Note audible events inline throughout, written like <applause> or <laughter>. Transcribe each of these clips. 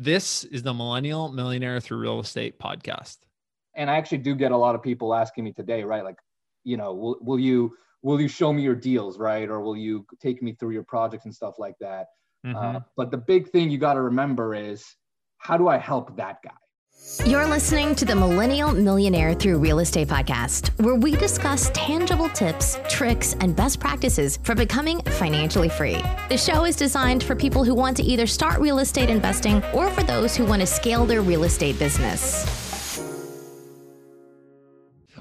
This is the Millennial Millionaire Through Real Estate podcast. And I actually do get a lot of people asking me today, right? Like, you know, will, will you will you show me your deals, right? Or will you take me through your projects and stuff like that? Mm-hmm. Uh, but the big thing you got to remember is how do I help that guy? You're listening to the Millennial Millionaire Through Real Estate podcast, where we discuss tangible tips, tricks, and best practices for becoming financially free. The show is designed for people who want to either start real estate investing or for those who want to scale their real estate business.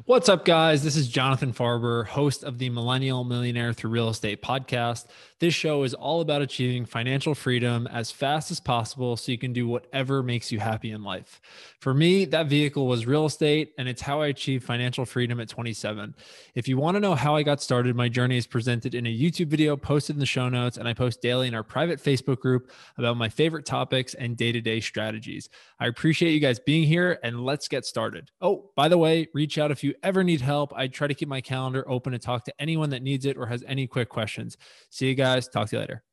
What's up, guys? This is Jonathan Farber, host of the Millennial Millionaire Through Real Estate podcast. This show is all about achieving financial freedom as fast as possible so you can do whatever makes you happy in life. For me, that vehicle was real estate, and it's how I achieved financial freedom at 27. If you want to know how I got started, my journey is presented in a YouTube video posted in the show notes, and I post daily in our private Facebook group about my favorite topics and day to day strategies. I appreciate you guys being here, and let's get started. Oh, by the way, reach out if you ever need help. I try to keep my calendar open to talk to anyone that needs it or has any quick questions. See you guys guys. Talk to you later.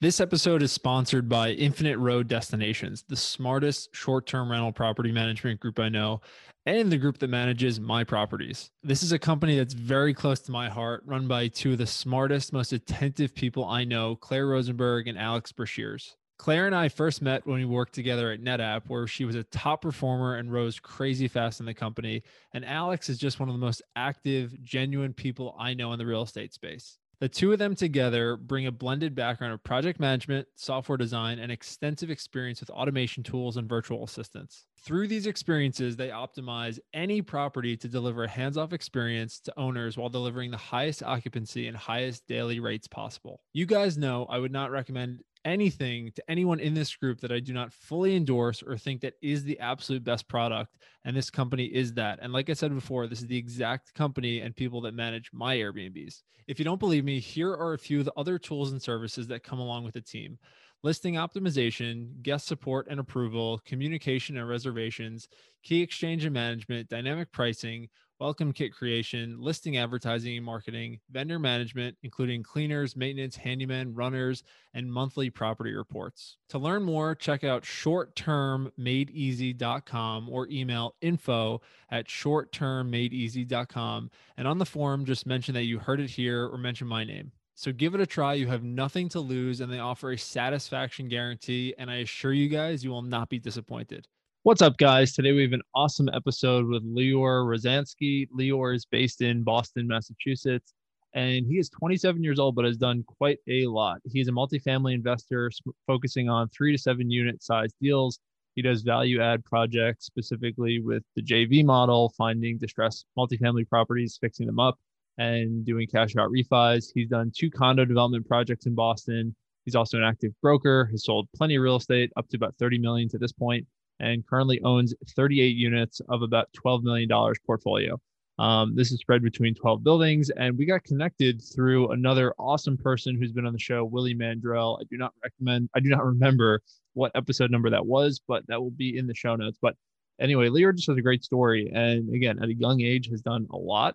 This episode is sponsored by Infinite Road Destinations, the smartest short term rental property management group I know, and the group that manages my properties. This is a company that's very close to my heart, run by two of the smartest, most attentive people I know, Claire Rosenberg and Alex Brashears. Claire and I first met when we worked together at NetApp, where she was a top performer and rose crazy fast in the company. And Alex is just one of the most active, genuine people I know in the real estate space. The two of them together bring a blended background of project management, software design, and extensive experience with automation tools and virtual assistants. Through these experiences, they optimize any property to deliver a hands off experience to owners while delivering the highest occupancy and highest daily rates possible. You guys know I would not recommend anything to anyone in this group that I do not fully endorse or think that is the absolute best product. And this company is that. And like I said before, this is the exact company and people that manage my Airbnbs. If you don't believe me, here are a few of the other tools and services that come along with the team listing optimization, guest support and approval, communication and reservations, key exchange and management, dynamic pricing, welcome kit creation, listing advertising and marketing, vendor management, including cleaners, maintenance, handyman, runners, and monthly property reports. To learn more, check out shorttermmadeeasy.com or email info at shorttermmadeeasy.com. And on the forum, just mention that you heard it here or mention my name. So give it a try. You have nothing to lose, and they offer a satisfaction guarantee. And I assure you guys, you will not be disappointed. What's up, guys? Today we have an awesome episode with Lior Rozansky. Lior is based in Boston, Massachusetts, and he is 27 years old, but has done quite a lot. He's a multifamily investor focusing on three to seven unit size deals. He does value add projects specifically with the JV model, finding distressed multifamily properties, fixing them up, and doing cash out refis. He's done two condo development projects in Boston. He's also an active broker, has sold plenty of real estate up to about 30 million to this point and currently owns 38 units of about $12 million portfolio. Um, this is spread between 12 buildings, and we got connected through another awesome person who's been on the show, Willie Mandrell. I do not recommend, I do not <laughs> remember what episode number that was, but that will be in the show notes. But anyway, Leo just has a great story, and again, at a young age, has done a lot,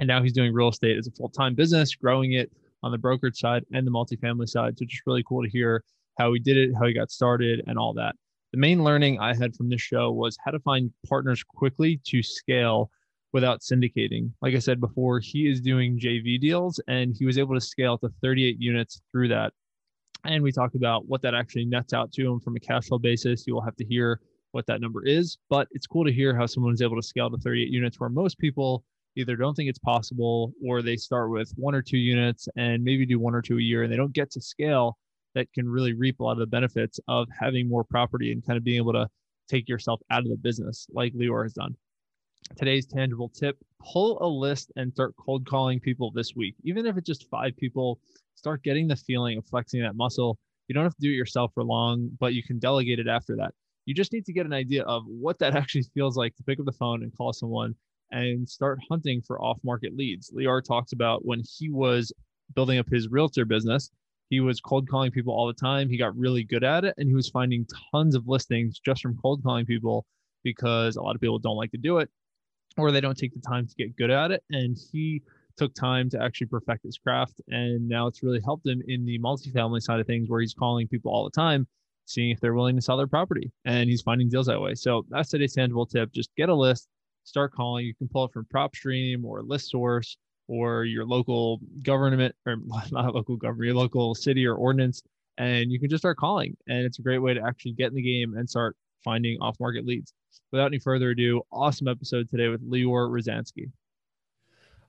and now he's doing real estate as a full time business, growing it on the brokerage side and the multifamily side. So just really cool to hear how he did it, how he got started, and all that the main learning I had from this show was how to find partners quickly to scale without syndicating. Like I said before, he is doing JV deals and he was able to scale to 38 units through that. And we talked about what that actually nets out to him from a cash flow basis. You will have to hear what that number is, but it's cool to hear how someone's able to scale to 38 units where most people either don't think it's possible or they start with one or two units and maybe do one or two a year and they don't get to scale that can really reap a lot of the benefits of having more property and kind of being able to take yourself out of the business like Lior has done. Today's tangible tip pull a list and start cold calling people this week. Even if it's just five people, start getting the feeling of flexing that muscle. You don't have to do it yourself for long, but you can delegate it after that. You just need to get an idea of what that <laughs> actually feels like to pick up the phone and call someone and start hunting for off market leads. Lior talks about when he was building up his realtor business, he was cold calling people all the time. He got really good at it and he was finding tons of listings just from cold calling people because a lot of people don't like to do it or they don't take the time to get good at it. And he took time to actually perfect his craft. And now it's really helped him in the multifamily side of things where he's calling people all the time, seeing if they're willing to sell their property. And he's finding deals that way. So that's today's tangible tip. Just get a list, start calling. You can pull it from PropStream or ListSource or your local government or <laughs> not local government, your local city or ordinance, and you can just start calling. And it's a great way to actually get in the game and start finding off market leads. Without any further ado, awesome episode today with Lior Rozansky.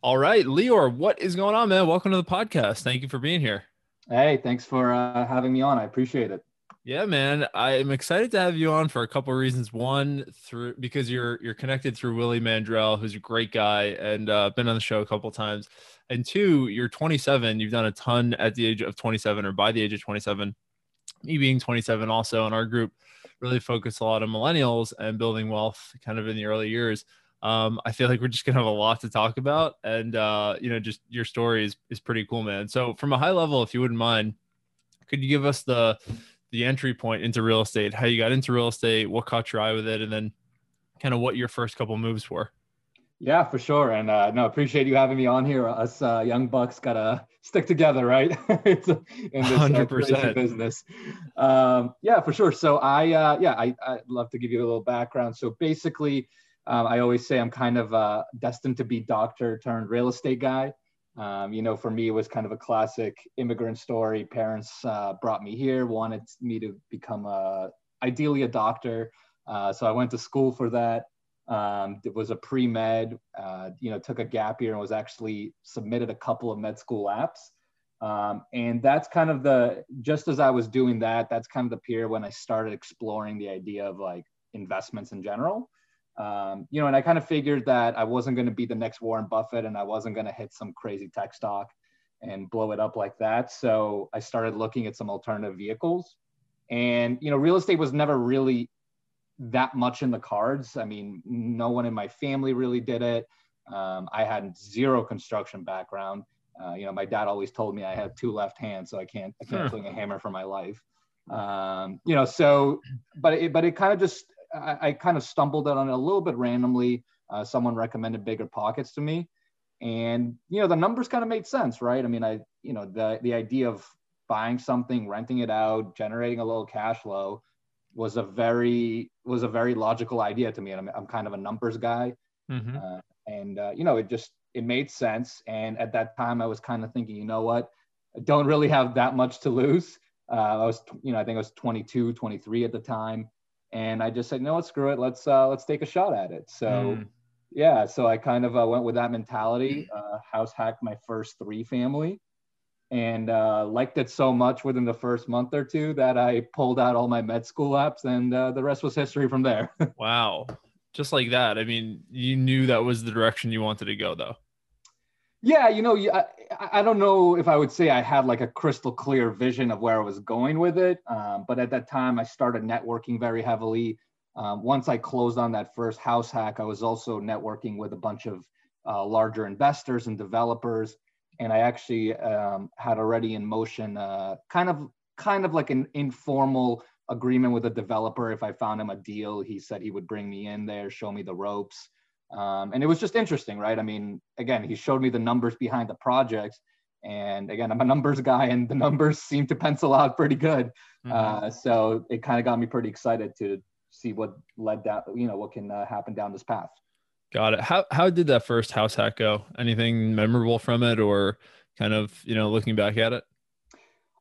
All right, Lior, what is going on, man? Welcome to the podcast. Thank you for being here. Hey, thanks for uh, having me on. I appreciate it. Yeah, man. I'm excited to have you on for a couple of reasons. One, through because you're you're connected through Willie Mandrell, who's a great guy and uh, been on the show a couple times. And two, you're 27. You've done a ton at the age of 27 or by the age of 27. Me being 27, also in our group, really focus a lot on millennials and building wealth, kind of in the early years. Um, I feel like we're just gonna have a lot to talk about, and uh, you know, just your story is is pretty cool, man. So, from a high level, if you wouldn't mind, could you give us the the entry point into real estate, how you got into real estate, what caught your eye with it, and then kind of what your first couple moves were. Yeah, for sure. And uh, no, appreciate you having me on here. Us uh, young bucks gotta stick together, right? <laughs> it's a, in this 100%. Uh, business. Um, yeah, for sure. So I, uh, yeah, I, I'd love to give you a little background. So basically, um, I always say I'm kind of uh, destined to be doctor turned real estate guy. Um, you know, for me, it was kind of a classic immigrant story. Parents uh, brought me here, wanted me to become a, ideally a doctor. Uh, so I went to school for that. Um, it was a pre med, uh, you know, took a gap year and was actually submitted a couple of med school apps. Um, and that's kind of the, just as I was doing that, that's kind of the period when I started exploring the idea of like investments in general. Um, you know, and I kind of figured that I wasn't going to be the next Warren Buffett and I wasn't going to hit some crazy tech stock and blow it up like that. So I started looking at some alternative vehicles. And, you know, real estate was never really that much in the cards. I mean, no one in my family really did it. Um, I had zero construction background. Uh, you know, my dad always told me I had two left hands, so I can't I can't swing a hammer for my life. Um, you know, so but it, but it kind of just I, I, kind of stumbled on it a little bit randomly. Uh, someone recommended BiggerPockets to me, and you know the numbers kind of made sense, right? I mean, I you know the the idea of buying something, renting it out, generating a little cash flow was a very was a very logical idea to me. And I'm, I'm kind of a numbers guy, mm-hmm. uh, and uh, you know it just it made sense. And at that time, I was kind of thinking, you know what, I don't really have that much to lose. Uh, I was, you know, I think I was 22, 23 at the time and I just said, no, let's screw it. Let's uh, let's take a shot at it. So mm. yeah, so I kind of uh, went with that mentality. Uh, house hacked my first three family, and uh, liked it so much within the first month or two that I pulled out all my med school apps, and uh, the rest was history from there. <laughs> wow, just like that. I mean, you knew that was the direction you wanted to go, though. Yeah, you know, I, I don't know if I would say I had like a crystal clear vision of where I was going with it. Um, but at that time, I started networking very heavily. Um, once I closed on that first house hack, I was also networking with a bunch of uh, larger investors and developers. And I actually um, had already in motion uh, kind of kind of like an informal agreement with a developer. If I found him a deal, he said he would bring me in there, show me the ropes. Um, and it was just interesting, right? I mean, again, he showed me the numbers behind the projects. And again, I'm a numbers guy, and the numbers seem to pencil out pretty good. Mm-hmm. Uh, so it kind of got me pretty excited to see what led down, you know, what can uh, happen down this path. Got it. How how did that first house hack go? Anything memorable from it, or kind of you know looking back at it?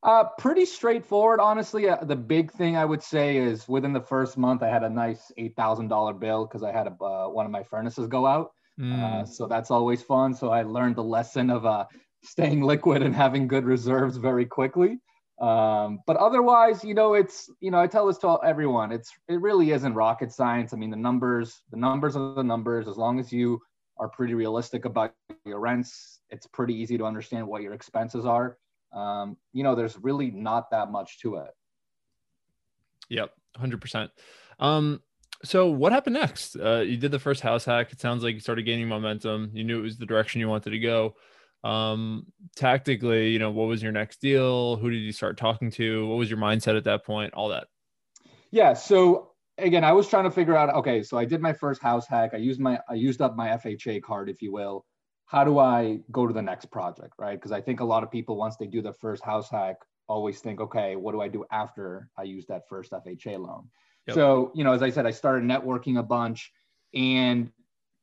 Uh, pretty straightforward, honestly. Uh, the big thing I would say is within the first month, I had a nice eight thousand dollar bill because I had a, uh, one of my furnaces go out. Mm. so that's always fun. So I learned the lesson of uh, staying liquid and having good reserves very quickly. Um, but otherwise, you know, it's you know, I tell this to everyone. It's it really isn't rocket science. I mean, the numbers, the numbers are the numbers. As long as you are pretty realistic about your rents, it's pretty easy to understand what your expenses are um, you know, there's really not that much to it. Yep, hundred percent. Um, so what happened next? Uh, you did the first house hack. It sounds like you started gaining momentum. You knew it was the direction you wanted to go. Um, tactically, you know, what was your next deal? Who did you start talking to? What was your mindset at that point? All that. Yeah. So again, I was trying to figure out. Okay, so I did my first house hack. I used my I used up my FHA card, if you will how do I go to the next project, right? Because I think a lot of people, once they do the first house hack, always think, okay, what do I do after I use that first FHA loan? Yep. So, you know, as I said, I started networking a bunch and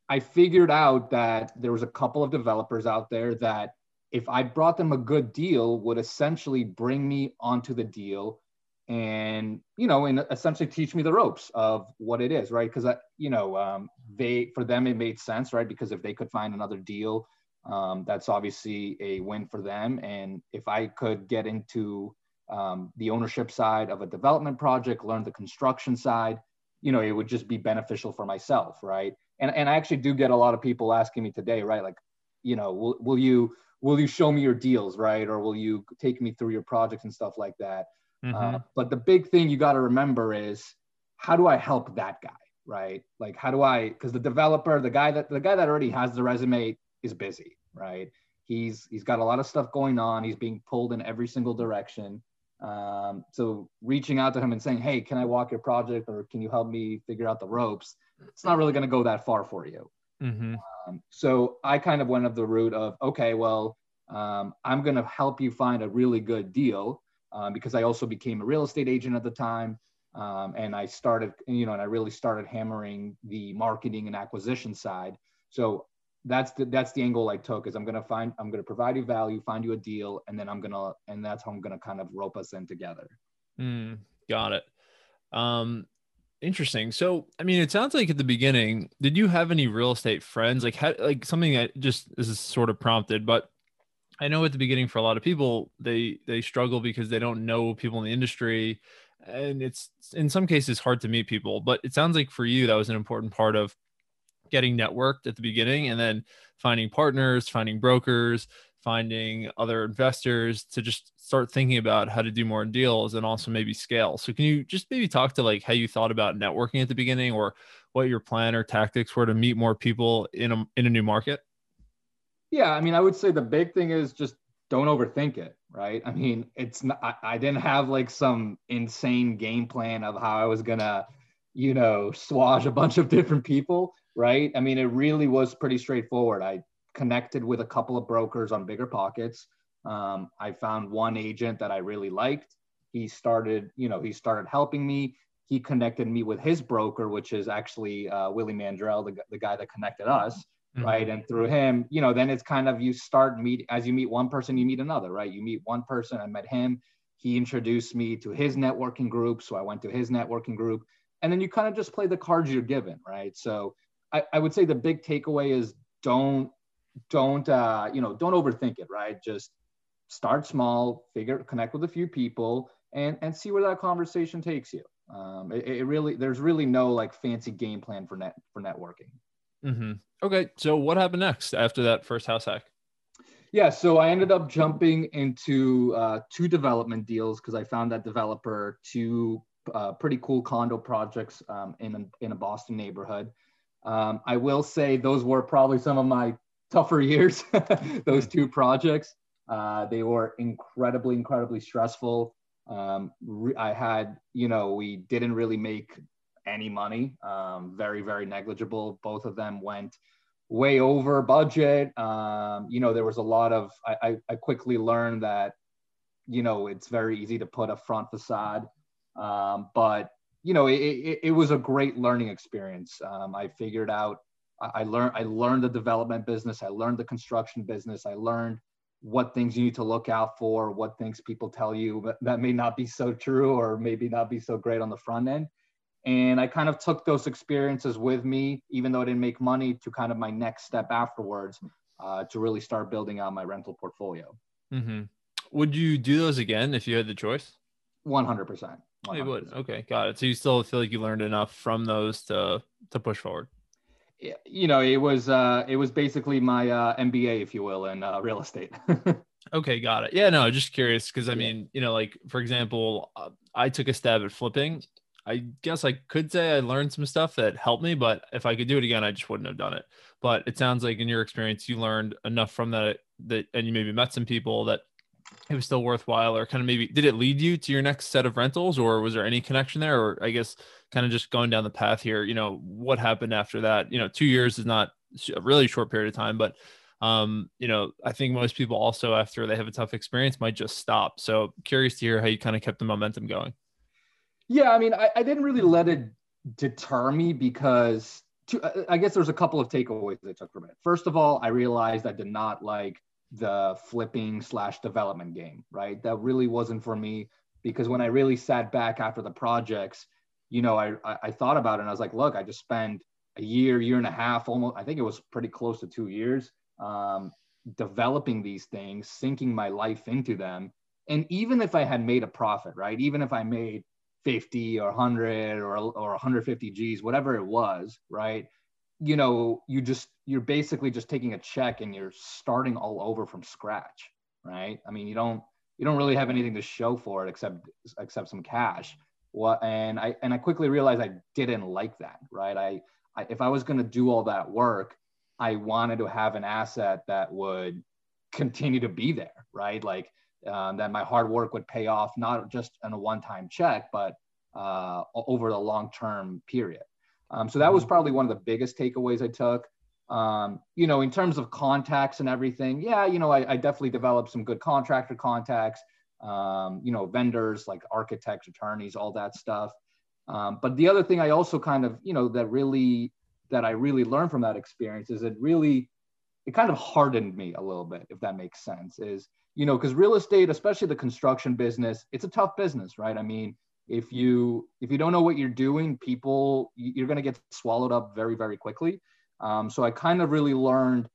I figured out that there was a couple of developers out there that if I brought them a good deal would essentially bring me onto the deal and you know and essentially teach me the ropes of what it is right because I, you know um, they for them it made sense right? Because if they could find another deal um, that's obviously a win for them. And if i could get into um, the ownership side of a development project learn the construction side you know it would just be beneficial for myself right? And, and i actually do get a lot of people asking me today right? Like you know will, will you will you show me your deals right? Or will you take me through your projects and stuff like that? Mm-hmm. uh, but the big thing you got to remember is how do i help that guy right? Like how do i because the developer the guy that the guy that already has the resume is busy right? He's he's got a lot of stuff going on. He's being pulled in every single direction. Um, so reaching out to him and saying hey can i walk your project or can you help me figure out the ropes? It's not really going to go that far for you. Mm-hmm. Um, so I kind of went of the route of, okay, well, um, I'm going to help you find a really good deal um, because I also became a real estate agent at the time. Um, and I started, you know, and I really started hammering the marketing and acquisition side. So that's the that's the angle I took is I'm gonna find I'm gonna provide you value, find you a deal, and then I'm gonna and that's how I'm gonna kind of rope us in together. Mm, got it. Um, Interesting. So, I mean, it sounds like at the beginning, did you have any real estate friends? Like, how, like something that just this is sort of prompted, but I know at the beginning for a lot of people, they they struggle because they don't know people in the industry, and it's in some cases hard to meet people. But it sounds like for you, that was an important part of getting networked at the beginning, and then finding partners, finding brokers, finding other investors to just start thinking about how to do more deals and also maybe scale. So can you just maybe talk to like how you thought about networking at the beginning or what your plan or tactics were to meet more people in a in a new market? Yeah, I mean, I would say the big thing is just don't overthink it, right? I mean, it's not I, I didn't have like some insane game plan of how I was gonna, you know, swash a bunch of different people, right? I mean, it really was pretty straightforward. I connected with a couple of brokers on BiggerPockets. Um, I found one agent that I really liked. He started, you know, he started helping me. He connected me with his broker, which is actually uh, Willie Mandrell, the, the guy that connected us. Right? And through him, you know, then it's kind of you start meet as you meet one person, you meet another, right? You meet one person. I met him. He introduced me to his networking group, so I went to his networking group, and then you kind of just play the cards you're given, right? So I, I would say the big takeaway is don't don't uh, you know don't overthink it right just start small figure connect with a few people and and see where that conversation takes you um, it, it really there's really no like fancy game plan for net for networking mm-hmm. okay so what happened next after that first house hack yeah so i ended up jumping into uh, two development deals because i found that developer two uh, pretty cool condo projects um, in, a, in a boston neighborhood um, i will say those were probably some of my tougher <laughs> years, those hmm. two projects. Uh, they were incredibly, incredibly stressful. Um, re- I had, you know, we didn't really make any money, um, very, very negligible. Both of them went way over budget. Um, you know, there was a lot of, I, I, I, quickly learned that, you know, it's very easy to put a front facade. Um, but, you know, it, it, it, was a great learning experience. Um, I figured out I learned I learned the development business. I learned the construction business. I learned what things you need to look out for, what things people tell you that may not be so true or maybe not be so great on the front end. And I kind of took those experiences with me, even though I didn't make money, to kind of my next step afterwards uh, to really start building out my rental portfolio. Mm-hmm. Would you do those again if you had the choice? 100%. You would. Okay, got it. So you still feel like you learned enough from those to to push forward you know, it was uh, it was basically my uh, MBA, if you will, in uh, real estate. <laughs> okay, got it. Yeah, no, just curious because I mean, you know, like for example, uh, I took a stab at flipping. I guess I could say I learned some stuff that helped me, but if I could do it again, I just wouldn't have done it. But it sounds like in your experience, you learned enough from that that, and you maybe met some people that it was still worthwhile, or kind of maybe did it lead you to your next set of rentals, or was there any connection there, or I guess kind of just going down the path here, you know, what happened after that? You know, two years is not a really short period of time, but um, you know, I think most people also after they have a tough experience might just stop. So curious to hear how you kind of kept the momentum going. Yeah, I mean, I, I didn't really let it deter me because to, I guess there's a couple of takeaways I took from it. First of all, I realized I did not like the flipping slash development game, right? That really wasn't for me because when I really sat back after the projects, you know, I, I, I thought about it and I was like, look, I just spent a year, year and a half, almost, I think it was pretty close to two years, um, developing these things, sinking my life into them. And even if I had made a profit, right? Even if I made 50 or 100 or, or 150 G's, whatever it was, right? You know, you just, you're basically just taking a check and you're starting all over from scratch, right? I mean, you don't, you don't really have anything to show for it except, except some cash. What, and I, and I quickly realized I didn't like that, right? I, I if I was going to do all that work, I wanted to have an asset that would continue to be there, right? Like um, that my hard work would pay off not just in a one-time check, but uh, over the long-term period. Um, so that was mm-hmm. probably one of the biggest takeaways I took. Um, you know, in terms of contacts and everything, yeah, you know, I, I definitely developed some good contractor contacts. Um, you know, vendors like architects, attorneys, all that stuff. Um, but the other thing I also kind of, you know, that really that I really learned from that experience is it really it kind of hardened me a little bit, if that makes sense. Is you know, because real estate, especially the construction business, it's a tough business, right? I mean, if you if you don't know what you're doing, people you're going to get swallowed up very very quickly. Um, so I kind of really learned.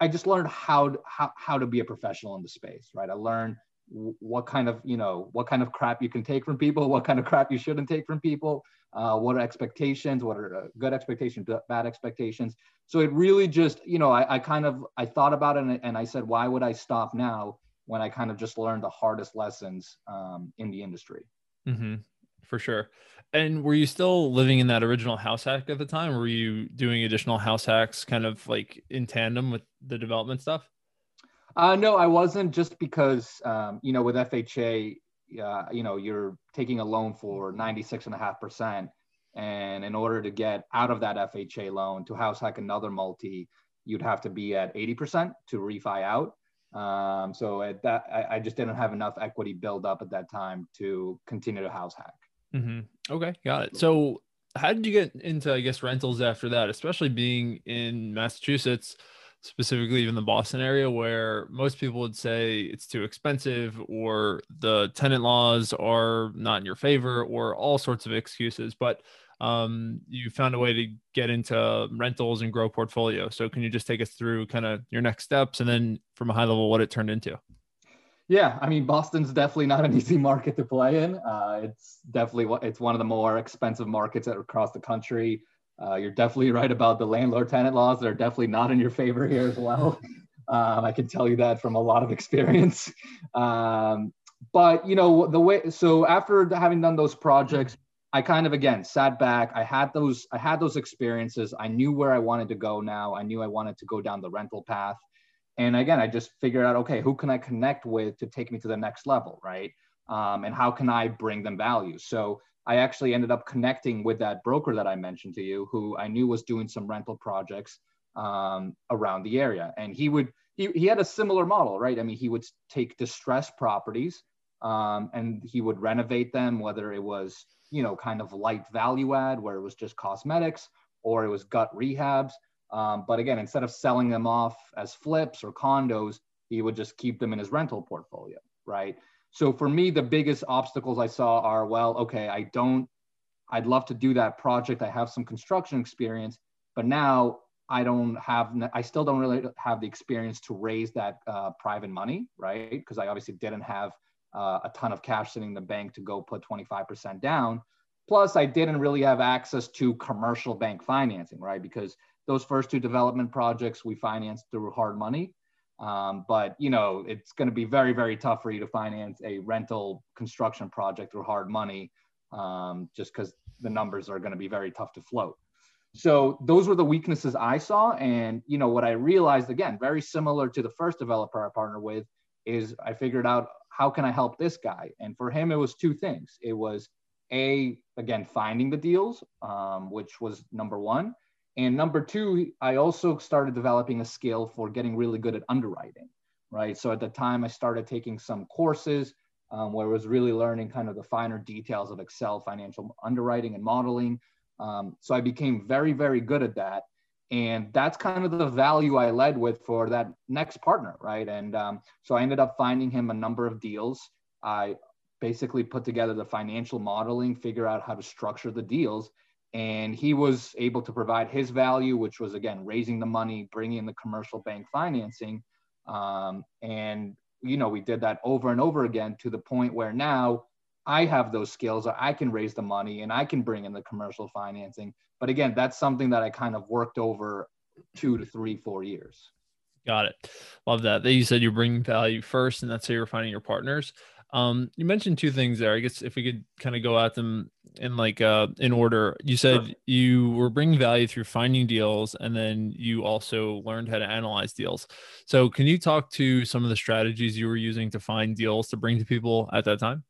I just learned how how how to be a professional in the space, right? I learned what kind of you know what kind of crap you can take from people, <laughs> what kind of crap you shouldn't take from people, uh, what are expectations, what are uh, good expectations, bad expectations. So it really just, you know, I, I kind of, I thought about it and, and, I said, why would I stop now when I kind of just learned the hardest lessons um, in the industry? Mm-hmm. For sure. And were you still living in that original house hack at the time? Were you doing additional house hacks kind of like in tandem with the development stuff? Uh, no, I wasn't just because, um, you know, with FHA, uh, you know, you're taking a loan for 96 and a half percent. And in order to get out of that FHA loan to house hack another multi, you'd have to be at 80% to refi out. Um, so at that, I, I, just didn't have enough equity build up at that time to continue to house hack. Mm-hmm. Okay, got it. So how did you get into, I guess, rentals after that, especially being in Massachusetts? Specifically even the Boston area, where most people would say it's too expensive or the tenant laws are not in your favor or all sorts of excuses. But um, you found a way to get into rentals and grow portfolio. So can you just take us through kind of your next steps and then from a high level what it turned into? Yeah, I mean Boston's definitely not an <laughs> easy market to play in. Uh, it's definitely it's one of the more expensive markets across the country. Uh, you're definitely right about the landlord tenant laws. that are definitely not in your favor here as well. Um, I can tell you that from a lot of experience. Um, but you know the way. So after having done those projects, I kind of again sat back. I had those. I had those experiences. I knew where I wanted to go. Now I knew I wanted to go down the rental path. And again, I just figured out, okay, who can I connect with to take me to the next level, right? Um, and how can I bring them value? So I actually ended up connecting with that broker that I mentioned to you, who I knew was doing some rental projects um, around the area. And he would, he, he had a similar model, right? I mean, he would take distressed properties um, and he would renovate them, whether it was, you know, kind of light value add, where it was just cosmetics or it was gut rehabs. Um, but again, instead of selling them off as flips or condos, he would just keep them in his rental portfolio, right? So for me, the biggest obstacles I saw are, well, okay, I don't, I'd love to do that project. I have some construction experience, but now I don't have, I still don't really have the experience to raise that uh, private money, right? Because I obviously didn't have uh, a ton of cash sitting in the bank to go put 25% down. Plus, I didn't really have access to commercial bank financing, right? Because those first two development projects we financed through hard money. Um, but you know, it's going to be very, very tough for you to finance a rental construction project through hard money, um, just because the numbers are going to be very tough to float. So those were the weaknesses I saw, and you know what I realized again, very similar to the first developer I partnered with, is I figured out how can I help this guy, and for him it was two things. It was a again finding the deals, um, which was number one, And number two, I also started developing a skill for getting really good at underwriting, right? So at the time, I started taking some courses um, where I was really learning kind of the finer details of Excel financial underwriting and modeling. Um, so I became very, very good at that. And that's kind of the value I led with for that next partner, right? And um, so I ended up finding him a number of deals. I basically put together the financial modeling, figure out how to structure the deals. And he was able to provide his value, which was again raising the money, bringing in the commercial bank financing. Um, and, you know, we did that over and over again to the point where now I have those skills, I can raise the money and I can bring in the commercial financing. But again, that's something that I kind of worked over two to three, four years. Got it. Love that. You said you're bringing value first, and that's how you're finding your partners. Um, you mentioned two things there. I guess if we could kind of go at them in like uh in order. You said sure. you were bringing value through finding deals, and then you also learned how to analyze deals. So, can you talk to some of the strategies you were using to find deals to bring to people at that time?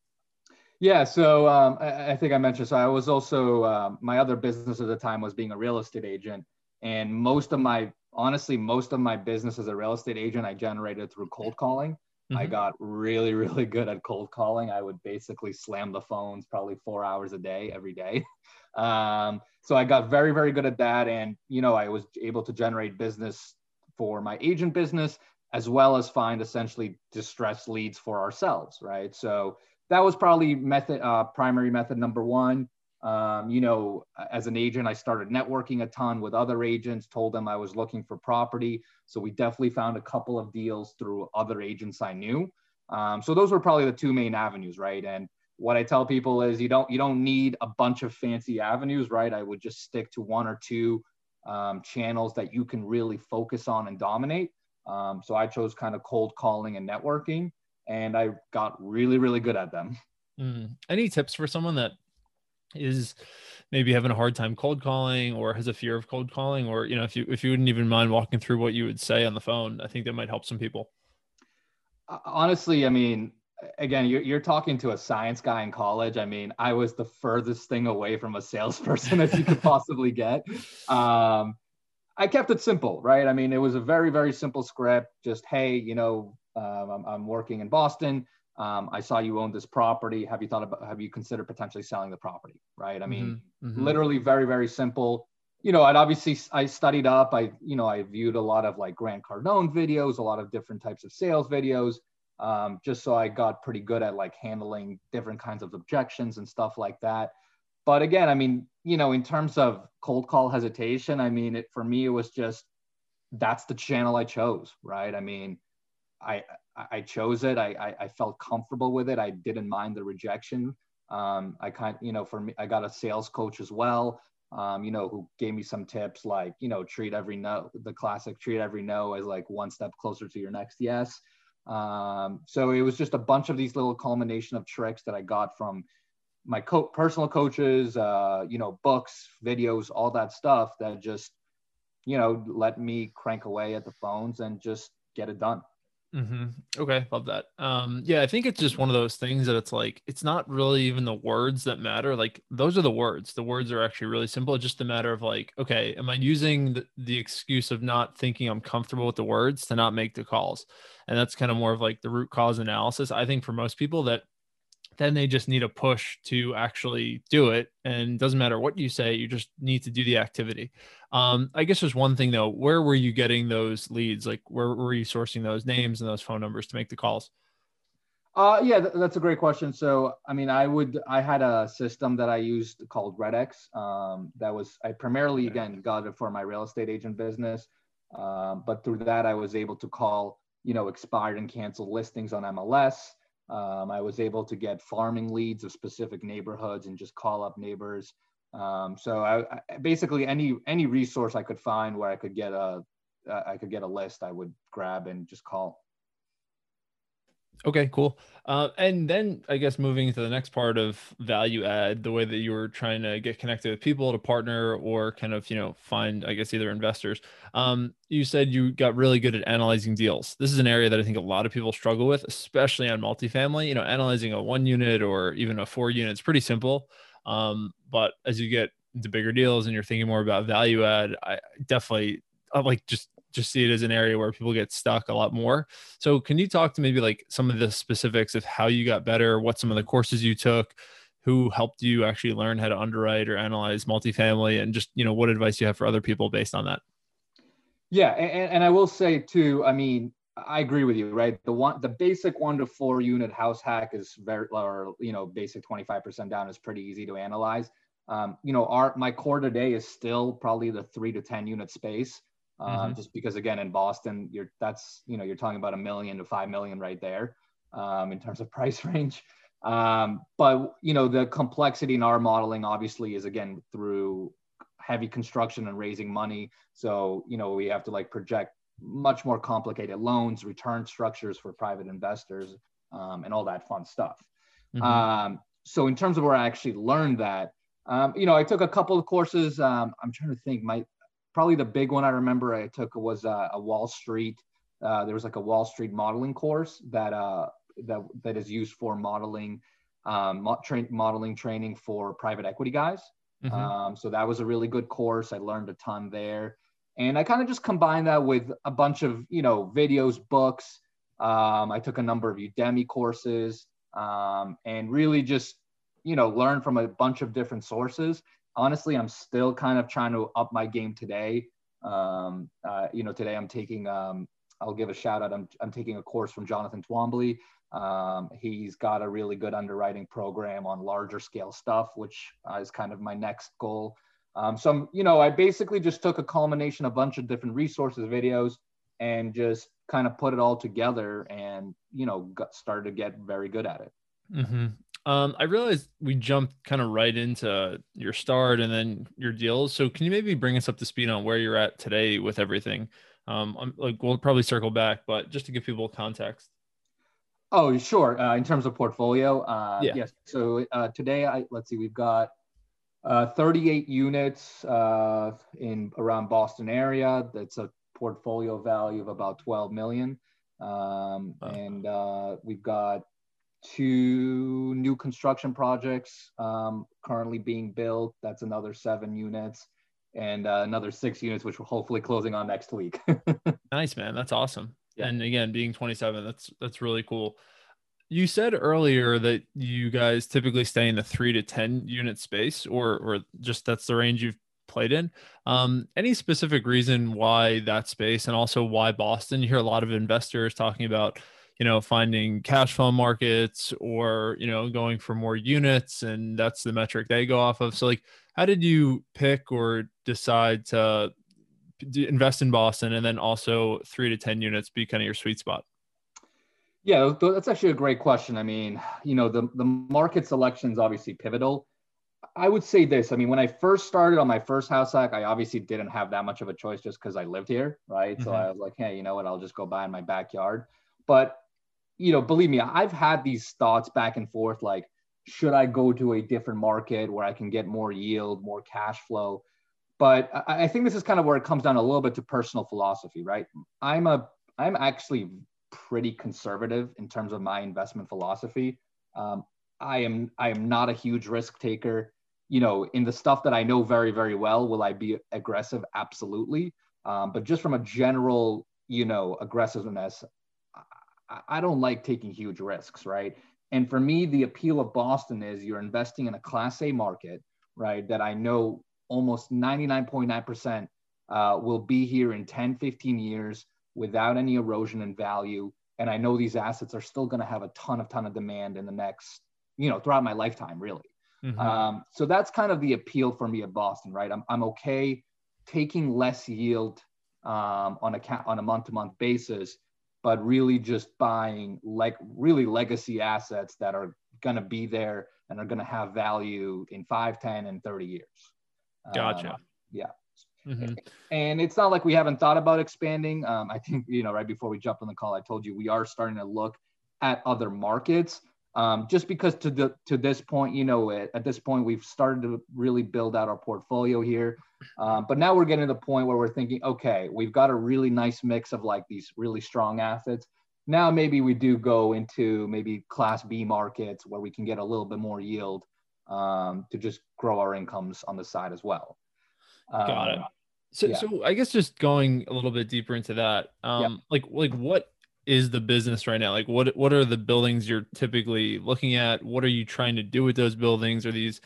Yeah, so um, I, I, think I mentioned. So I was also um, my other business at the time was being a real estate agent, and most of my honestly most of my business as a real estate agent I generated through cold calling. Mm-hmm. I got really, really good at cold calling. I would basically slam the phones probably four hours a day, every day. <laughs> Um, so I got very, very good at that. And, you know, I was able to generate business for my agent business as well as find essentially distressed leads for ourselves, right? So that was probably method, uh, primary method number one. Um, you know, as an agent, I started networking a ton with other agents, told them I was looking for property. So we definitely found a couple of deals through other agents I knew. Um, so those were probably the two main avenues, right? And what I tell people is you don't you don't need a bunch of fancy avenues, right? I would just stick to one or two um, channels that you can really focus on and dominate. Um, so I chose kind of cold calling and networking, and I got really really good at them. Mm. Any tips for someone that is maybe having a hard time cold calling or has a fear of cold calling or you know if you if you wouldn't even mind walking through what you would say on the phone i think that might help some people. Honestly i mean again you're, you're talking to a science guy in college. I mean i was the furthest thing away from a salesperson <laughs> as you could possibly get. Um, i kept it simple right? I mean it was a very very simple script. Just hey you know um, I'm, I'm working in boston um, I saw you own this property. Have you thought about, have you considered potentially selling the property? Right. I mean, mm-hmm. mm-hmm. literally very, very simple. You know, I'd obviously, I studied up, I, you know, I viewed a lot of like Grant Cardone videos, a lot of different types of sales videos, um, just so I got pretty good at like handling different kinds of objections and stuff like that. But again, I mean, you know, in terms of cold call hesitation, I mean, it, for me, it was just, that's the channel I chose. Right. I mean, I, I chose it. I, I, felt comfortable with it. I didn't mind the rejection. Um, I kind, you know, for me, I got a sales coach as well. Um, you know, who gave me some tips like, you know, treat every no, the classic treat every no as like one step closer to your next yes. Um, so it was just a bunch of these little culmination of tricks that I got from my co- personal coaches, uh, you know, books, videos, all that stuff that just, you know, let me crank away at the phones and just get it done. Mm-hmm. Okay, love that. Um, yeah, I think it's just one of those things that it's like it's not really even the words that matter. Like those are the words. The words are actually really simple. It's just a matter of like, okay, am I using the, the excuse of not thinking I'm comfortable with the words to not make the calls? And that's kind of more of like the root cause analysis. I think for most people that then they just need a push to actually do it. And doesn't matter what you say you just need to do the activity. Um, i guess there's one thing though. Where were you getting those leads? Like where were you sourcing those names and those phone numbers to make the calls? Uh, yeah th- that's a great question. So i mean i would i had a system that i used called redx um, that was i primarily again got it for my real estate agent business. Um, but through that i was able to call you know expired and canceled listings on mls um, I was able to get farming leads of specific neighborhoods and just call up neighbors. Um, so I, I, basically any any resource I could find where I could get a uh, I could get a list, I would grab and just call. Okay, cool. Uh, and then I guess moving to the next part of value add, the way that you were trying to get connected with people to partner or kind of, you know, find, I guess, either investors. Um, you said you got really good at analyzing deals. This is an area that I think a lot of people struggle with, especially on multifamily. You know, analyzing a one unit or even a four unit is pretty simple. Um, but as you get into bigger deals and you're thinking more about value add, I definitely like just just see it as an area where people get stuck a lot more. So can you talk to maybe like some of the specifics of how you got better, what some of the courses you took, who helped you actually learn how to underwrite or analyze multifamily and just, you know, what advice you have for other people based on that? Yeah, and, and I will say too, I mean, I agree with you, right? The one, the basic one to four unit house hack is very, or you know, basic twenty five percent down is pretty easy to analyze. Um, you know, our my core today is still probably the three to ten unit space, um, mm-hmm. just because again in Boston, you're that's you know you're talking about a million to five million right there um, in terms of <laughs> price range. Um, but you know the complexity in our modeling obviously is again through heavy construction and raising money. So you know we have to like project much more complicated loans, return structures for private investors, um, and all that fun stuff. Mm-hmm. Um, so in terms of where I actually learned that, um, you know, I took a couple of courses. Um, I'm trying to think. My probably the big one I remember I took was uh, a Wall Street. Uh, there was like a Wall Street modeling course that uh, that that is used for modeling, um, tra- modeling training for private equity guys. Mm-hmm. Um, so that was a really good course. I learned a ton there, and I kind of just combined that with a bunch of you know videos, books. Um, I took a number of Udemy courses, um, and really just you know learn from a bunch of different sources honestly i'm still kind of trying to up my game today. Um, uh, you know today i'm taking um, i'll give a shout out. I'm, I'm taking a course from jonathan twombly. Um, he's got a really good underwriting program on larger scale stuff which uh, is kind of my next goal. Um, so I'm, you know i basically just took a culmination of a bunch of different resources videos and just kind of put it all together and you know got, started to get very good at it. Mm-hmm. Um, I realized we jumped kind of right into your start and then your deals. So can you maybe bring us up to speed on where you're at today with everything? Um, I'm, like we'll probably circle back, but just to give people context. Oh, sure. Uh, in terms of portfolio, uh, yeah. yes. So uh, today, I let's see, we've got uh, 38 units uh, in around Boston area. That's a portfolio value of about 12 million, um, wow. and uh, we've got two new construction projects um, currently being built. That's another seven units and uh, another six units, which we're hopefully closing on next week. <laughs> nice, man. That's awesome. Yeah. And again, being 27, that's that's really cool. You said earlier that you guys typically stay in the three to 10 unit space, or or just that's the range you've played in. Um, any specific reason why that space, and also why Boston? You hear a lot of investors talking about you know finding cash flow markets or you know going for more units and that's the metric they go off of so like how did you pick or decide to invest in boston and then also three to ten units be kind of your sweet spot yeah that's actually a great question i mean you know the, the market selection is obviously pivotal I would say this. I mean, when I first started on my first house hack, I obviously didn't have that much of a choice just because I lived here, right? Mm-hmm. So I was like, hey, you know what? I'll just go buy in my backyard. But you know, believe me, I've had these thoughts back and forth like, should I go to a different market where I can get more yield, more cash flow? But I, I think this is kind of where it comes down a little bit to personal philosophy, right? I'm a I'm actually pretty conservative in terms of my investment philosophy. Um, I am I am not a huge risk taker. You know, in the stuff that I know very very well, will I be aggressive? Absolutely. Um, but just from a general, you know, aggressiveness, I don't like taking huge risks, right? And for me, the appeal of Boston is you're investing in a Class A market, right? That I know almost 99.9% uh, will be here in 10, 15 years without any erosion in value. And I know these assets are still going to have a ton of ton of demand in the next, you know, throughout my lifetime, really. Mm-hmm. Um, so that's kind of the appeal for me at Boston, right? I'm, I'm okay taking less yield um, on a on a month to month basis but really just buying like really legacy assets that are going to be there and are going to have value in 5 10 and 30 years. Gotcha. Um, yeah. Mm-hmm. and it's not like we haven't thought about expanding. Um, i think you know right before we jumped on the call i told you we are starting to look at other markets um, just because to the to this point, you know, at, at, this point we've started to really build out our portfolio here, um, but now we're getting to the point where we're thinking, okay, we've got a really nice mix of like these really strong assets. Now maybe we do go into maybe Class B markets where we can get a little bit more yield, um, to just grow our incomes on the side as well. Got it. Um, so, yeah. so I guess just going a little bit deeper into that, um, yeah. like, like what is the business right now? Like, what, what are the buildings you're typically looking at? What are you trying to do with those buildings? Are these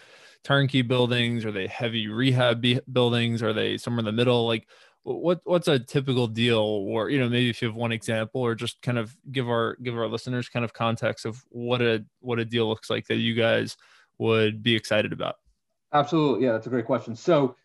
turnkey buildings? Are they heavy rehab be- buildings? Are they somewhere in the middle? Like, what, what's a typical deal? Or, you know, maybe if you have one example or just kind of give our, give our listeners kind of context of what a, what a deal looks like that you guys would be excited about. Absolutely. Yeah, that's a great question. So,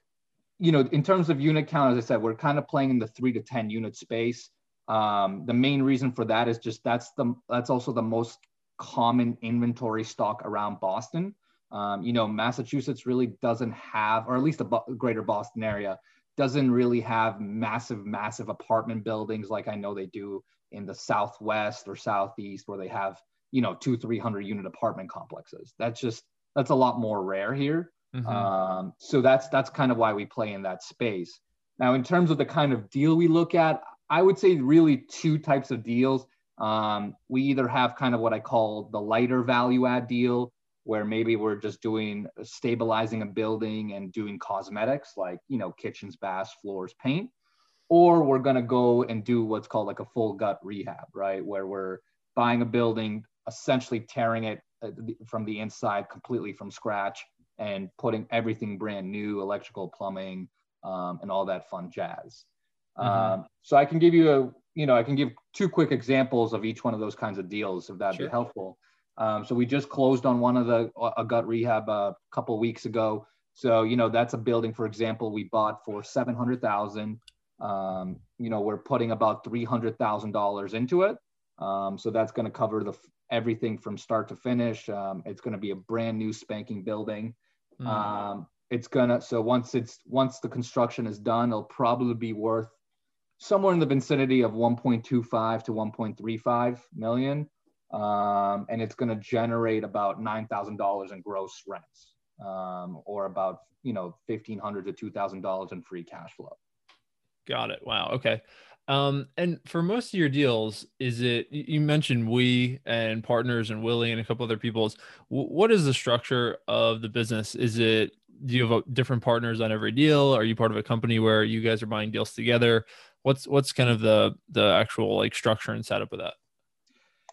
you know, in terms of unit count, as I said, we're kind of playing in the three to 10 unit space. Um, the main reason for that is just that's the that's also the most common inventory stock around Boston. Um, you know, Massachusetts really doesn't have, or at least the greater Boston area doesn't really have massive, massive apartment buildings like I know they do in the Southwest or Southeast, where they have, you know, two, 300 unit apartment complexes. That's just, that's a lot more rare here. Mm-hmm. Um, so that's that's kind of why we play in that space. Now, in terms of the kind of deal we look at, I would say really two types of deals. Um, we either have kind of what I call the lighter value add deal, where maybe we're just doing stabilizing a building and doing cosmetics like you know kitchens, baths, floors, paint, or we're gonna go and do what's called like a full gut rehab, right, where we're buying a building, essentially tearing it uh, from the inside completely from scratch and putting everything brand new, electrical, plumbing, um, and all that fun jazz. Mm-hmm. Um, so I can give you a, you know, I can give two quick examples of each one of those kinds of deals if that'd sure. be helpful. Um, so we just closed on one of the a gut rehab a couple weeks ago. So you know that's a building, for example, we bought for seven hundred thousand. Um, you know we're putting about three hundred thousand dollars into it. Um, so that's going to cover the everything from start to finish. Um, it's going to be a brand new spanking building. Mm. Um, it's gonna so once it's once the construction is done, it'll probably be worth somewhere in the vicinity of 1.25 to 1.35 million, um, and it's going to generate about nine thousand dollars in gross rents, um, or about you know fifteen hundred to two thousand dollars in free cash flow. Got it. Wow. Okay. Um, and for most of your deals, is it you mentioned we and partners and Willie and a couple other people's? What is the structure of the business? Is it do you have different partners on every deal? Are you part of a company where you guys are buying deals together? What's what's kind of the the actual like structure and setup of that?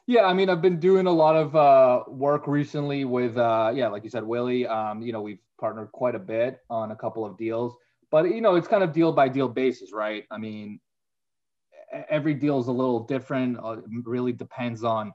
Yeah, I mean, I've been doing a lot of uh, work recently with, uh, yeah, like you said, Willie. Um, you know, we've partnered quite a bit on a couple of deals, but you know, it's kind of deal by deal basis, right? I mean, every deal is a little different. Uh, really depends on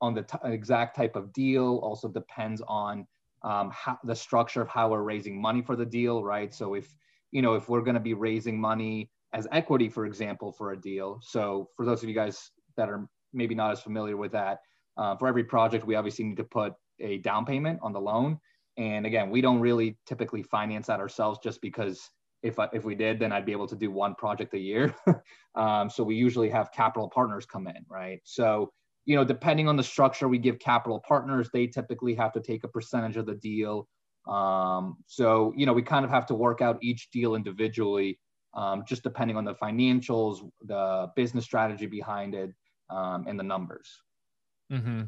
on the t- exact type of deal. Also depends on um, how, the structure of how we're raising money for the deal, right? So if you know if we're going to be raising money as equity, for example, for a deal. So for those of you guys that are maybe not as familiar with that, uh, for every project we obviously need to put a down payment on the loan. And again, we don't really typically finance that ourselves just because if, I, if we did, then I'd be able to do one project a year. <laughs> um, so we usually have capital partners come in, right? So, you know, depending on the structure we give capital partners, they typically have to take a percentage of the deal. Um, so, you know, we kind of have to work out each deal individually, um, just depending on the financials, the business strategy behind it, um, and the numbers. Mm-hmm.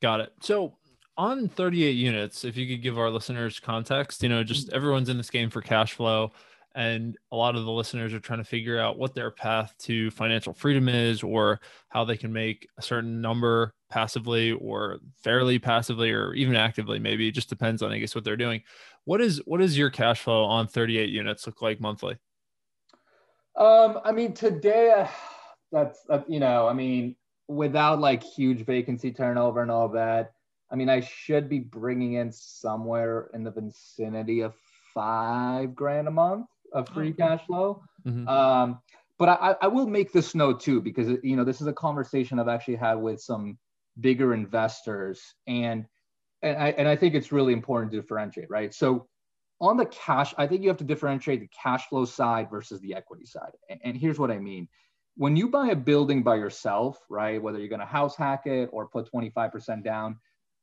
Got it. So, on 38 units, if you could give our listeners context, you know, just mm. everyone's in this game for cash flow and a lot of the listeners are trying to figure out what their path to financial freedom is or how they can make a certain number passively or fairly passively or even actively maybe it just depends on i guess what they're doing what is what is your cash flow on 38 units look like monthly um i mean today uh, that's uh, you know i mean without like huge vacancy turnover and all that i mean i should be bringing in somewhere in the vicinity of five grand a month of free cash flow. Mm-hmm. Um, but I, I will make this note too, because you know this is a conversation I've actually had with some bigger investors, and and I, and I think it's really important to differentiate, right? So on the cash, I think you have to differentiate the cash flow side versus the equity side. And, and here's what I mean. When you buy a building by yourself, right, whether you're going to house hack it or put 25% down,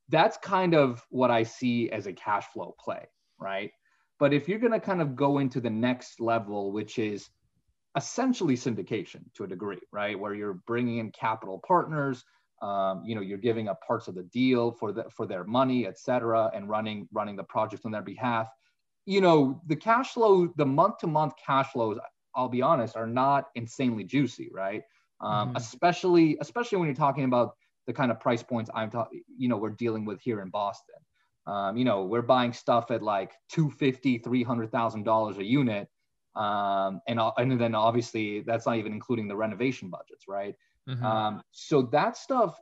that's kind of what I see as a cash flow play, right? But if you're going to kind of go into the next level, which is essentially syndication to a degree, right? Where you're bringing in capital partners, Um, you know, you're giving up parts of the deal for the, for their money, et cetera, and running running the project on their behalf. You know, the cash flow, the month to month cash flows, I'll be honest, are not insanely juicy, right? Um, mm-hmm. Especially especially when you're talking about the kind of price points I'm talking, you know, we're dealing with here in Boston. Um, you know, we're buying stuff at like 250, $300,000 a unit. Um, and, and then obviously that's not even including the renovation budgets, right? Mm-hmm. Um, so that stuff,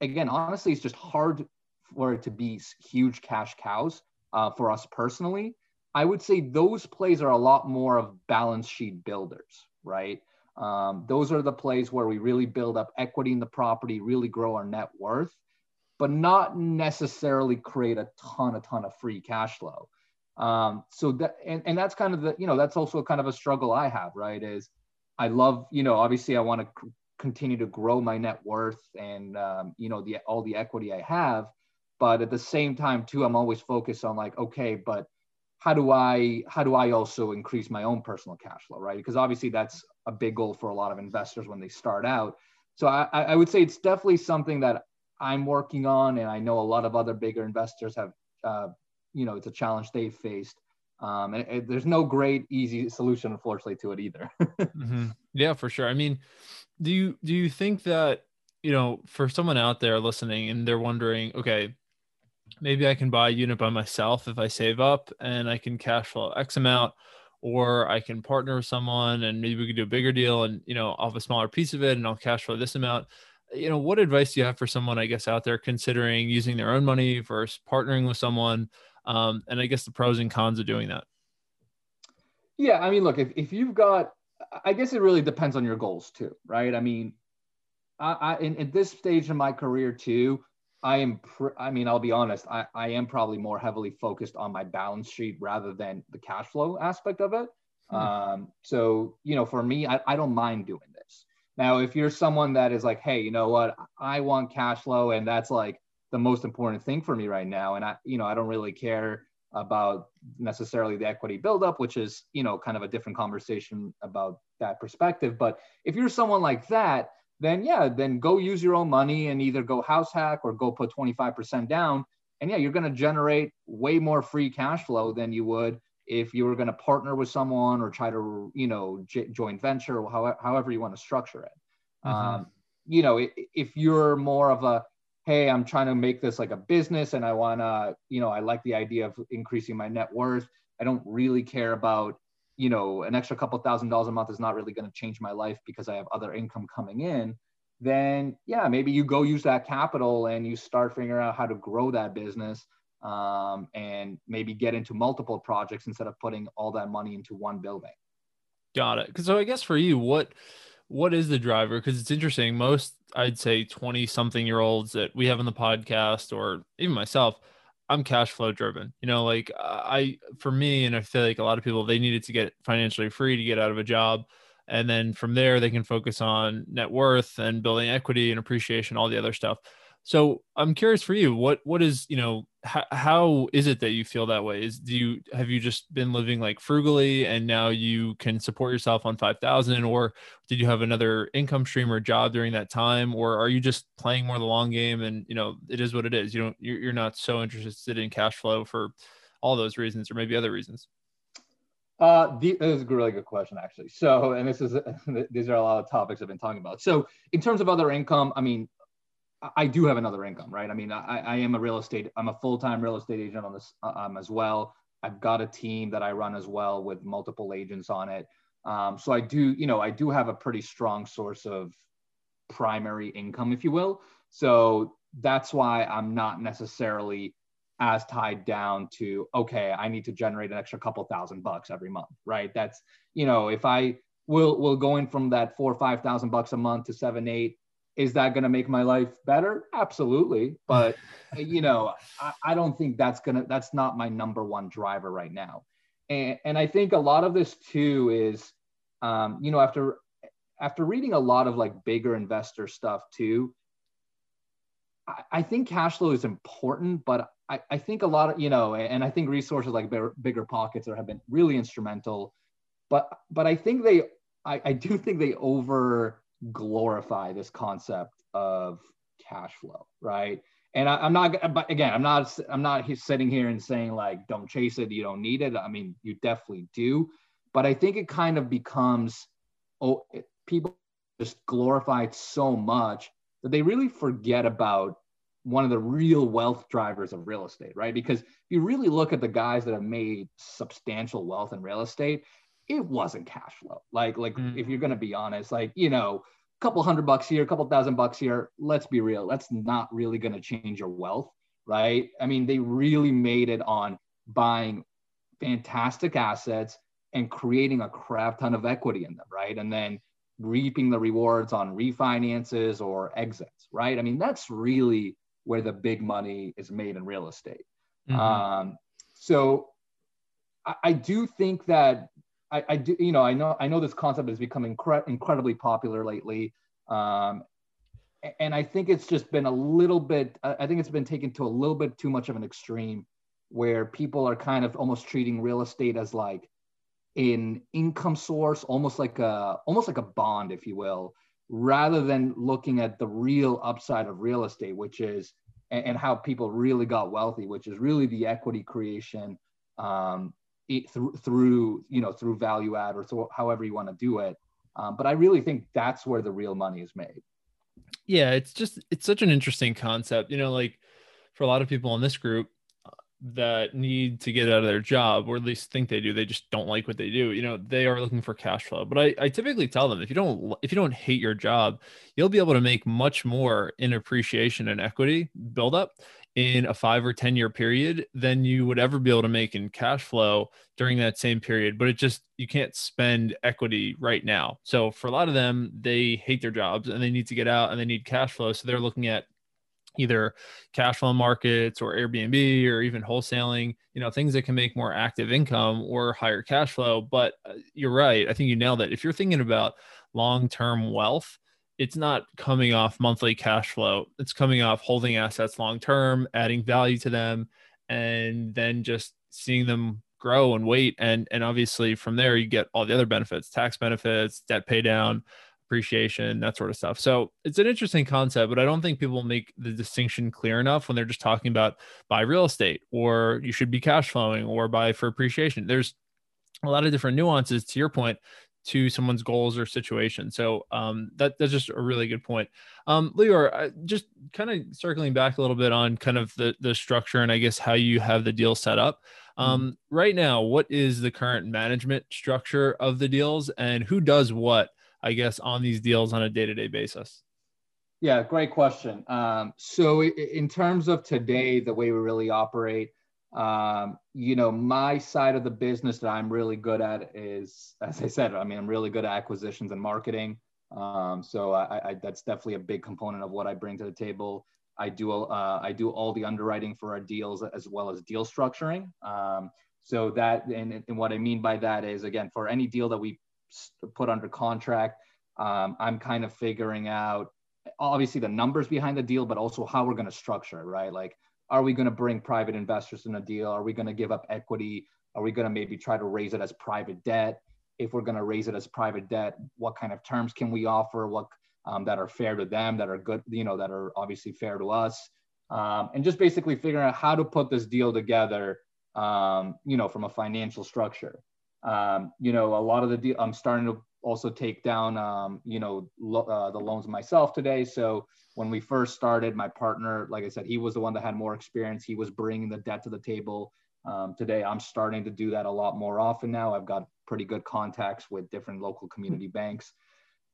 again, honestly, it's just hard for it to be huge cash cows uh, for us personally. I would say those plays are a lot more of balance sheet builders, right? Um, those are the plays where we really build up equity in the property, really grow our net worth but not necessarily create a ton, a ton of free cash flow. Um, so that, and, and that's kind of the, you know, that's also kind of a struggle I have, right? Is I love, you know, obviously I want to c- continue to grow my net worth and, um, you know, the, all the equity I have. But at the same time too, I'm always focused on like, okay, but how do I, how do I also increase my own personal cash flow, right? Because obviously that's a big goal for a lot of investors when they start out. So I, I would say it's definitely something that I'm working on, and I know a lot of other bigger investors have, uh, you know, it's a challenge they've faced. Um, and it, there's no great easy solution, unfortunately, to it either. <laughs> mm-hmm. Yeah, for sure. I mean, do you do you think that you know, for someone out there listening and they're wondering, okay, maybe I can buy a unit by myself if I save up and I can cash flow X amount, or I can partner with someone and maybe we could do a bigger deal and you know, I'll have a smaller piece of it and I'll cash flow this amount. You know what advice do you have for someone i guess out there considering using their own money versus partnering with someone? Um, and i guess the pros and cons of doing that. Yeah i mean look if, if you've got i guess it really depends on your goals too right? I mean i, I in, at this stage in my career too i am pr- i mean i'll be honest I, I am probably more heavily focused on my balance sheet rather than the cash flow aspect of it hmm. um, so you know for me I, I don't mind doing this now, if you're someone that is like, hey, you know what, I want cash flow, and that's like the most important thing for me right now, and I, you know, I don't really care about necessarily the equity buildup, which is, you know, kind of a different conversation about that perspective. But if you're someone like that, then yeah, then go use your own money and either go house hack or go put 25% down. And yeah, you're going to generate way more free cash flow than you would if you were going to partner with someone or try to you know j- joint venture or however, however you want to structure it mm-hmm. um, you know if you're more of a hey i'm trying to make this like a business and i want to you know i like the idea of increasing my net worth i don't really care about you know an extra couple thousand dollars a month is not really going to change my life because i have other income coming in then yeah maybe you go use that capital and you start figuring out how to grow that business um, and maybe get into multiple projects instead of putting all that money into one building. Got it. So I guess for you, what what is the driver? Because it's interesting. Most I'd say twenty something year olds that we have on the podcast, or even myself, I'm cash flow driven. You know, like I for me, and I feel like a lot of people they needed to get financially free to get out of a job. And then from there, they can focus on net worth and building equity and appreciation, all the other stuff. So I'm curious for you, what what is you know how, how is it that you feel that way? Is do you have you just been living like frugally and now you can support yourself on five thousand, or did you have another income stream or job during that time, or are you just playing more the long game and you know it is what it is? You don't you're, not so interested in cash flow for all those reasons or maybe other reasons. Uh, the, this is a really good question, actually. So, and this is <laughs> these are a lot of topics I've been talking about. So, in terms of other income, I mean, I do have another income, right? I mean, I, I am a real estate, I'm a full-time real estate agent on this uh, um, as well. I've got a team that I run as well with multiple agents on it. Um, so I do, you know, I do have a pretty strong source of primary income, if you will. So that's why I'm not necessarily as tied down to, okay, I need to generate an extra couple thousand bucks every month, right? That's, you know, if I will, will going from that four or 5,000 bucks a month to seven, eight, is that going to make my life better? Absolutely but <laughs> you know I, I, don't think that's gonna that's not my number one driver right now. And, and i think a lot of this too is um, you know after after reading a lot of like bigger investor stuff too I, I think cash flow is important but I, I think a lot of you know and i think resources like bigger, BiggerPockets have been really instrumental but but i think they I, I do think they over glorify this concept of cash flow, right? And I, am not, but again, I'm not, I'm not sitting here and saying like, don't chase it, you don't need it. I mean, you definitely do, but I think it kind of becomes, oh, people just glorify it so much that they really forget about one of the real wealth drivers of real estate, right? Because if you really look at the guys that have made substantial wealth in real estate, it wasn't cash flow. Like, like mm. if you're gonna be honest, like you know, a couple hundred bucks here, a couple thousand bucks here. Let's be real. That's not really gonna change your wealth, right? I mean, they really made it on buying fantastic assets and creating a crap ton of equity in them, right? And then reaping the rewards on refinances or exits, right? I mean, that's really where the big money is made in real estate. Mm-hmm. Um, so I, I, do think that I, I, do, you know, I know, I know this concept has become incre- incredibly popular lately. Um, and I think it's just been a little bit, I think it's been taken to a little bit too much of an extreme where people are kind of almost treating real estate as like an income source, almost like a, almost like a bond, if you will, rather than looking at the real upside of real estate, which is and, and how people really got wealthy, which is really the equity creation um, it, through through you know through value add or through, however you want to do it. Um, but I really think that's where the real money is made. Yeah, it's just it's such an interesting concept. You know, like for a lot of people in this group, that need to get out of their job or at least think they do they just don't like what they do you know they are looking for cash flow. But I, I typically tell them if you don't if you don't hate your job you'll be able to make much more in appreciation and equity build up in a five or ten year period than you would ever be able to make in cash flow during that same period. But it just you can't spend equity right now. So for a lot of them they hate their jobs and they need to get out and they need cash flow. So they're looking at either cash flow markets or Airbnb or even wholesaling, you know, things that can make more active income or higher cash flow. But uh, you're right. I think you nailed it. If you're thinking about long term wealth, it's not coming off monthly cash flow. It's coming off holding assets long term, adding value to them, and then just seeing them grow and wait. And and obviously from there you get all the other benefits, tax benefits, debt pay down, appreciation, that sort of stuff. So it's an interesting concept, but I don't think people make the distinction clear enough when they're just talking about buy real estate or you should be cash flowing or buy for appreciation. There's a lot of different nuances to your point to someone's goals or situation. So um, that that's just a really good point. Um, Lior, just kind of circling back a little bit on kind of the the structure and I guess how you have the deal set up. Mm-hmm. Um, right now, what is the current management structure of the deals and who does what I guess, on these deals on a day to day basis? Yeah, great question. Um, so, in terms of today, the way we really operate, um, you know, my side of the business that I'm really good at is, as I said, I mean, I'm really good at acquisitions and marketing. Um, so I, I, that's definitely a big component of what I bring to the table. I do uh, I do all the underwriting for our deals as well as deal structuring. Um, so that and, and what I mean by that is again for any deal that we put under contract. Um, I'm kind of figuring out obviously the numbers behind the deal, but also how we're going to structure it, right? Like, are we going to bring private investors in a deal? Are we going to give up equity? Are we going to maybe try to raise it as private debt? If we're going to raise it as private debt, what kind of terms can we offer? What um, that are fair to them, that are good, you know, that are obviously fair to us, um, and just basically figuring out how to put this deal together, um, you know, from a financial structure. Um, you know, a lot of the deal, I'm starting to also take down, um, you know, lo- uh, the loans myself today. So when we first started, my partner, like I said, he was the one that had more experience. He was bringing the debt to the table. Um, today, I'm starting to do that a lot more often now. I've got pretty good contacts with different local community banks.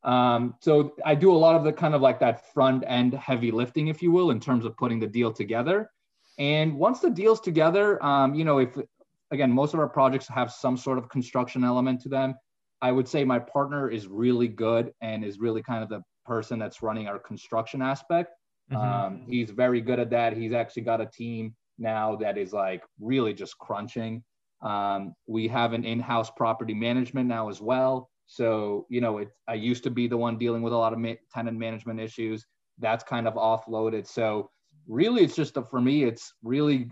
Um, so I do a lot of the kind of like that front end heavy lifting, if you will, in terms of putting the deal together. And once the deal's together, um, you know, if again, most of our projects have some sort of construction element to them. I would say my partner is really good and is really kind of the person that's running our construction aspect. Mm-hmm. Um, he's very good at that. He's actually got a team now that is like really just crunching. Um, we have an in-house property management now as well. So you know, it, I used to be the one dealing with a lot of ma- tenant management issues. That's kind of offloaded. So really, it's just a, for me, it's really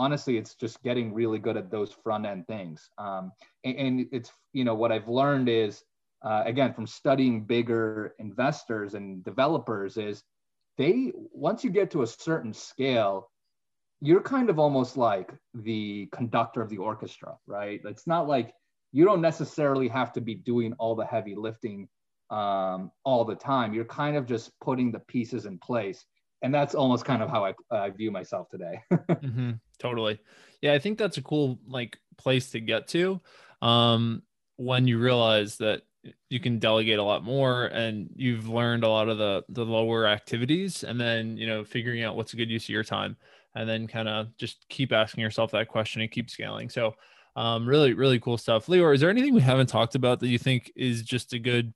honestly, it's just getting really good at those front end things. Um, and, and, it's, you know, what I've learned is, uh, again, from studying bigger investors and developers is they once you get to a certain scale, you're kind of almost like the conductor of the orchestra, right? It's not like you don't necessarily have to be doing all the heavy lifting um, all the time. You're kind of just putting the pieces in place. And that's almost kind of how I, uh, view myself today. <laughs> mm-hmm. Totally. Yeah, I think that's a cool like place to get to um, when you realize that you can delegate a lot more and you've learned a lot of the the lower activities and then you know figuring out what's a good use of your time and then kind of just keep asking yourself that question and keep scaling so um, really really cool stuff Lior is there anything we haven't talked about that you think is just a good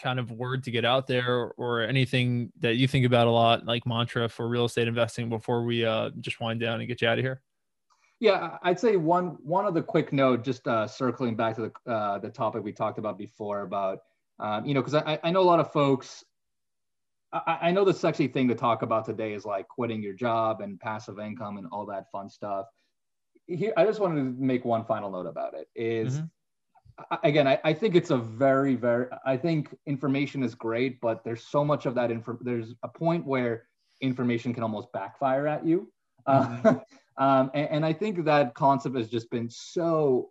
kind of word to get out there or anything that you think about a lot like mantra for real estate investing before we uh, just wind down and get you out of here yeah, I'd say one one other quick note, just uh, circling back to the uh, the topic we talked about before about um, you know because I, I know a lot of folks. I, I know the sexy thing to talk about today is like quitting your job and passive income and all that fun stuff. Here, I just wanted to make one final note about it. Is mm-hmm. Again, I, I think it's a very very. I think information is great, but there's so much of that info. There's a point where information can almost backfire at you. Mm-hmm. Uh, <laughs> Um, and, and I think that concept has just been so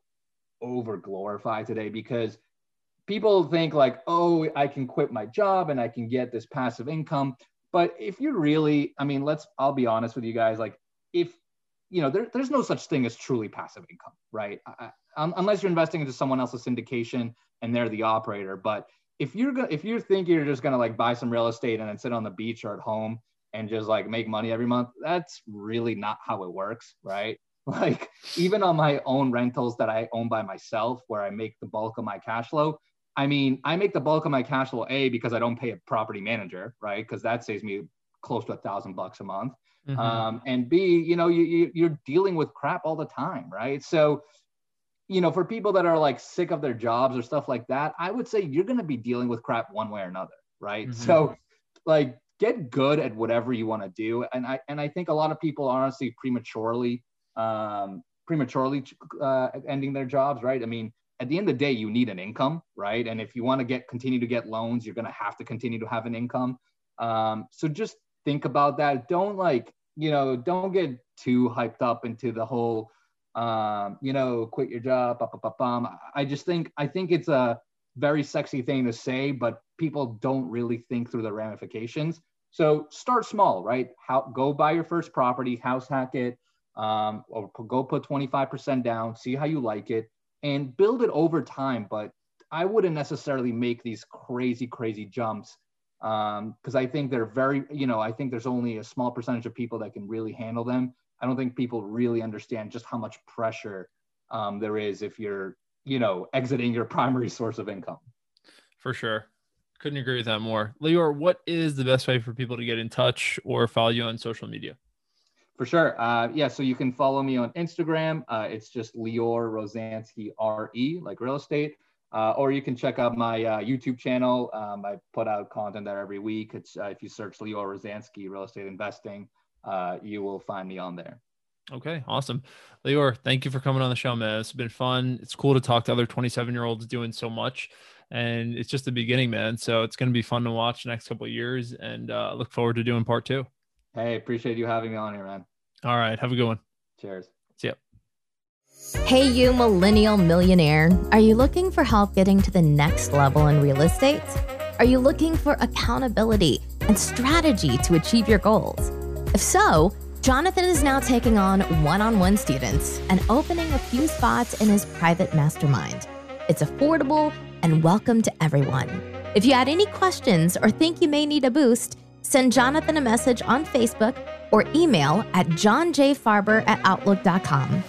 over glorified today because people think like, oh, I can quit my job and I can get this passive income. But if you're really, I mean, let's, I'll be honest with you guys, like if, you know, there, there's no such thing as truly passive income, right? I, unless you're investing into someone else's syndication and they're the operator. But if you're gonna, if you think you're just gonna like buy some real estate and then sit on the beach or at home and just like make money every month that's really not how it works right <laughs> like even on my own rentals that i own by myself where i make the bulk of my cash flow i mean i make the bulk of my cash flow a because i don't pay a property manager right because that saves me close to a thousand bucks a month mm-hmm. um, and b you know you, you you're dealing with crap all the time right so you know for people that are like sick of their jobs or stuff like that i would say you're going to be dealing with crap one way or another right mm-hmm. so like get good at whatever you want to do. And I and I think a lot of people honestly prematurely um, prematurely uh, ending their jobs. Right. I mean, at the end of the day, you need an income, right? And if you want to get continue to get loans, you're going to have to continue to have an income. Um, so just think about that. Don't like you know, don't get too hyped up into the whole um, you know, quit your job. Bah, bah, bah, I just think I think it's a very sexy thing to say, but people don't really think through the ramifications. So start small, right? How go buy your first property, house hack it, um, or go put 25% down, see how you like it, and build it over time. But I wouldn't necessarily make these crazy, crazy jumps because um, I think they're very, you know, I think there's only a small percentage of people that can really handle them. I don't think people really understand just how much pressure um, there is if you're, you know, exiting your <laughs> primary source of income. For sure. Couldn't agree with that more. Lior, what is the best way for people to get in touch or follow you on social media? For sure. Uh, yeah, so you can follow me on Instagram. Uh, it's just Lior Rozhansky, RE, like real estate. Uh, or you can check out my uh, YouTube channel. Um, I put out content there every week. It's uh, if you search Lior Rozhansky, Real Estate Investing, uh, you will find me on there. Okay, awesome. Lior, thank you for coming on the show, man. It's been fun. It's cool to talk to other 27 year olds doing so much and it's just the beginning, man. So it's going to be fun to watch the next couple years, and uh, look forward to doing part two. Hey, appreciate you having me on here, man. All right, have a good one. Cheers. See ya. Hey, you millennial millionaire. Are you looking for help getting to the next level in real estate? Are you looking for accountability and strategy to achieve your goals? If so, Jonathan is now taking on one on one students and opening a few spots in his private mastermind. It's affordable and welcome to everyone. If you had any questions or think you may need a boost, send Jonathan a message on Facebook or email at johnjfarber at outlook.com.